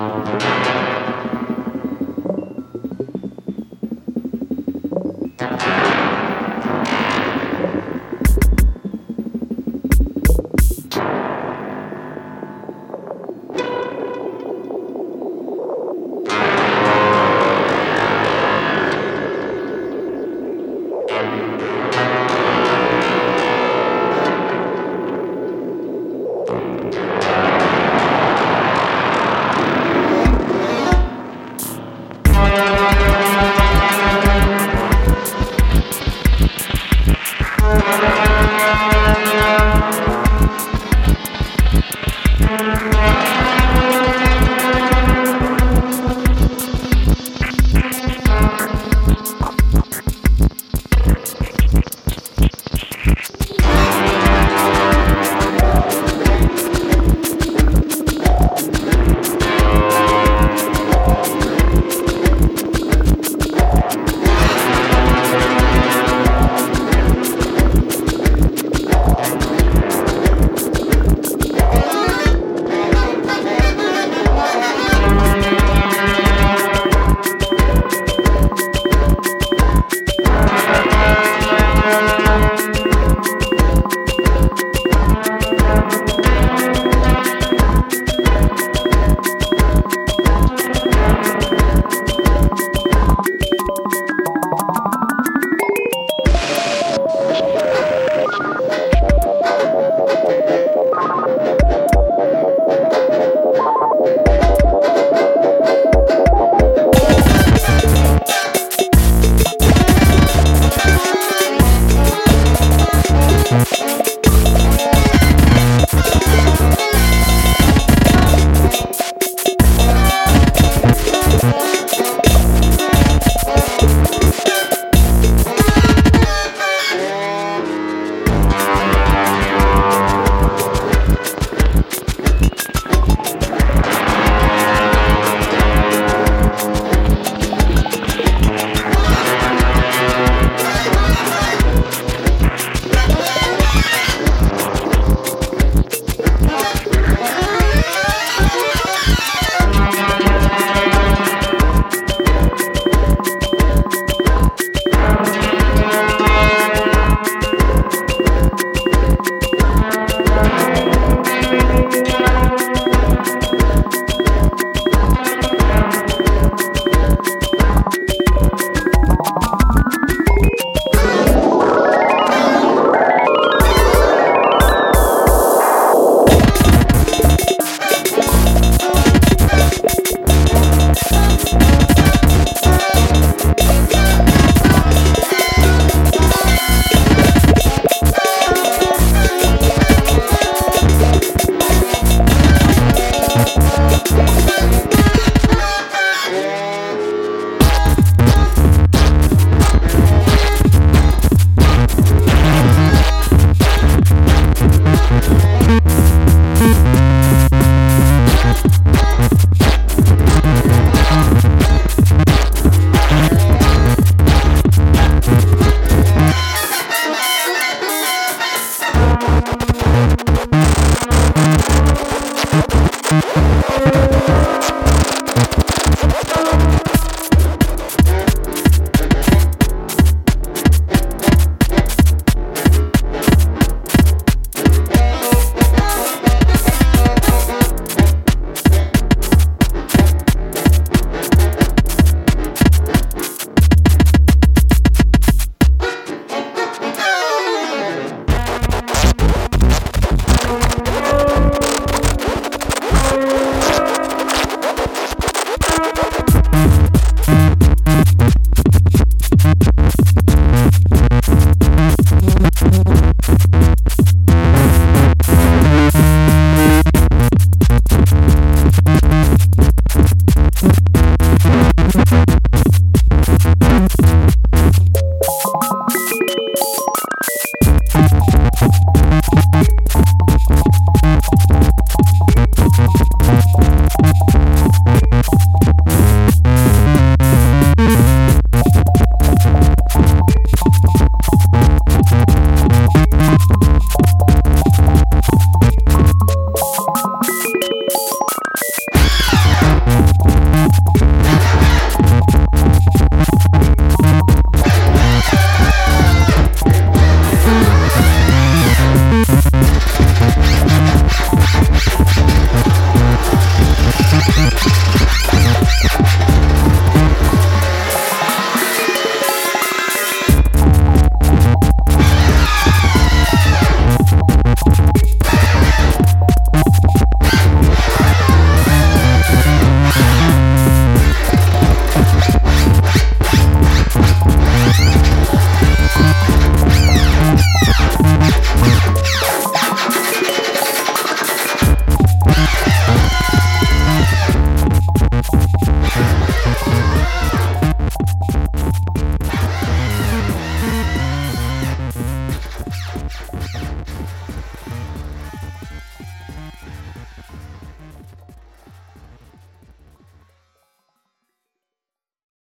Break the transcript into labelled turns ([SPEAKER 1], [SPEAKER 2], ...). [SPEAKER 1] Thank you. Música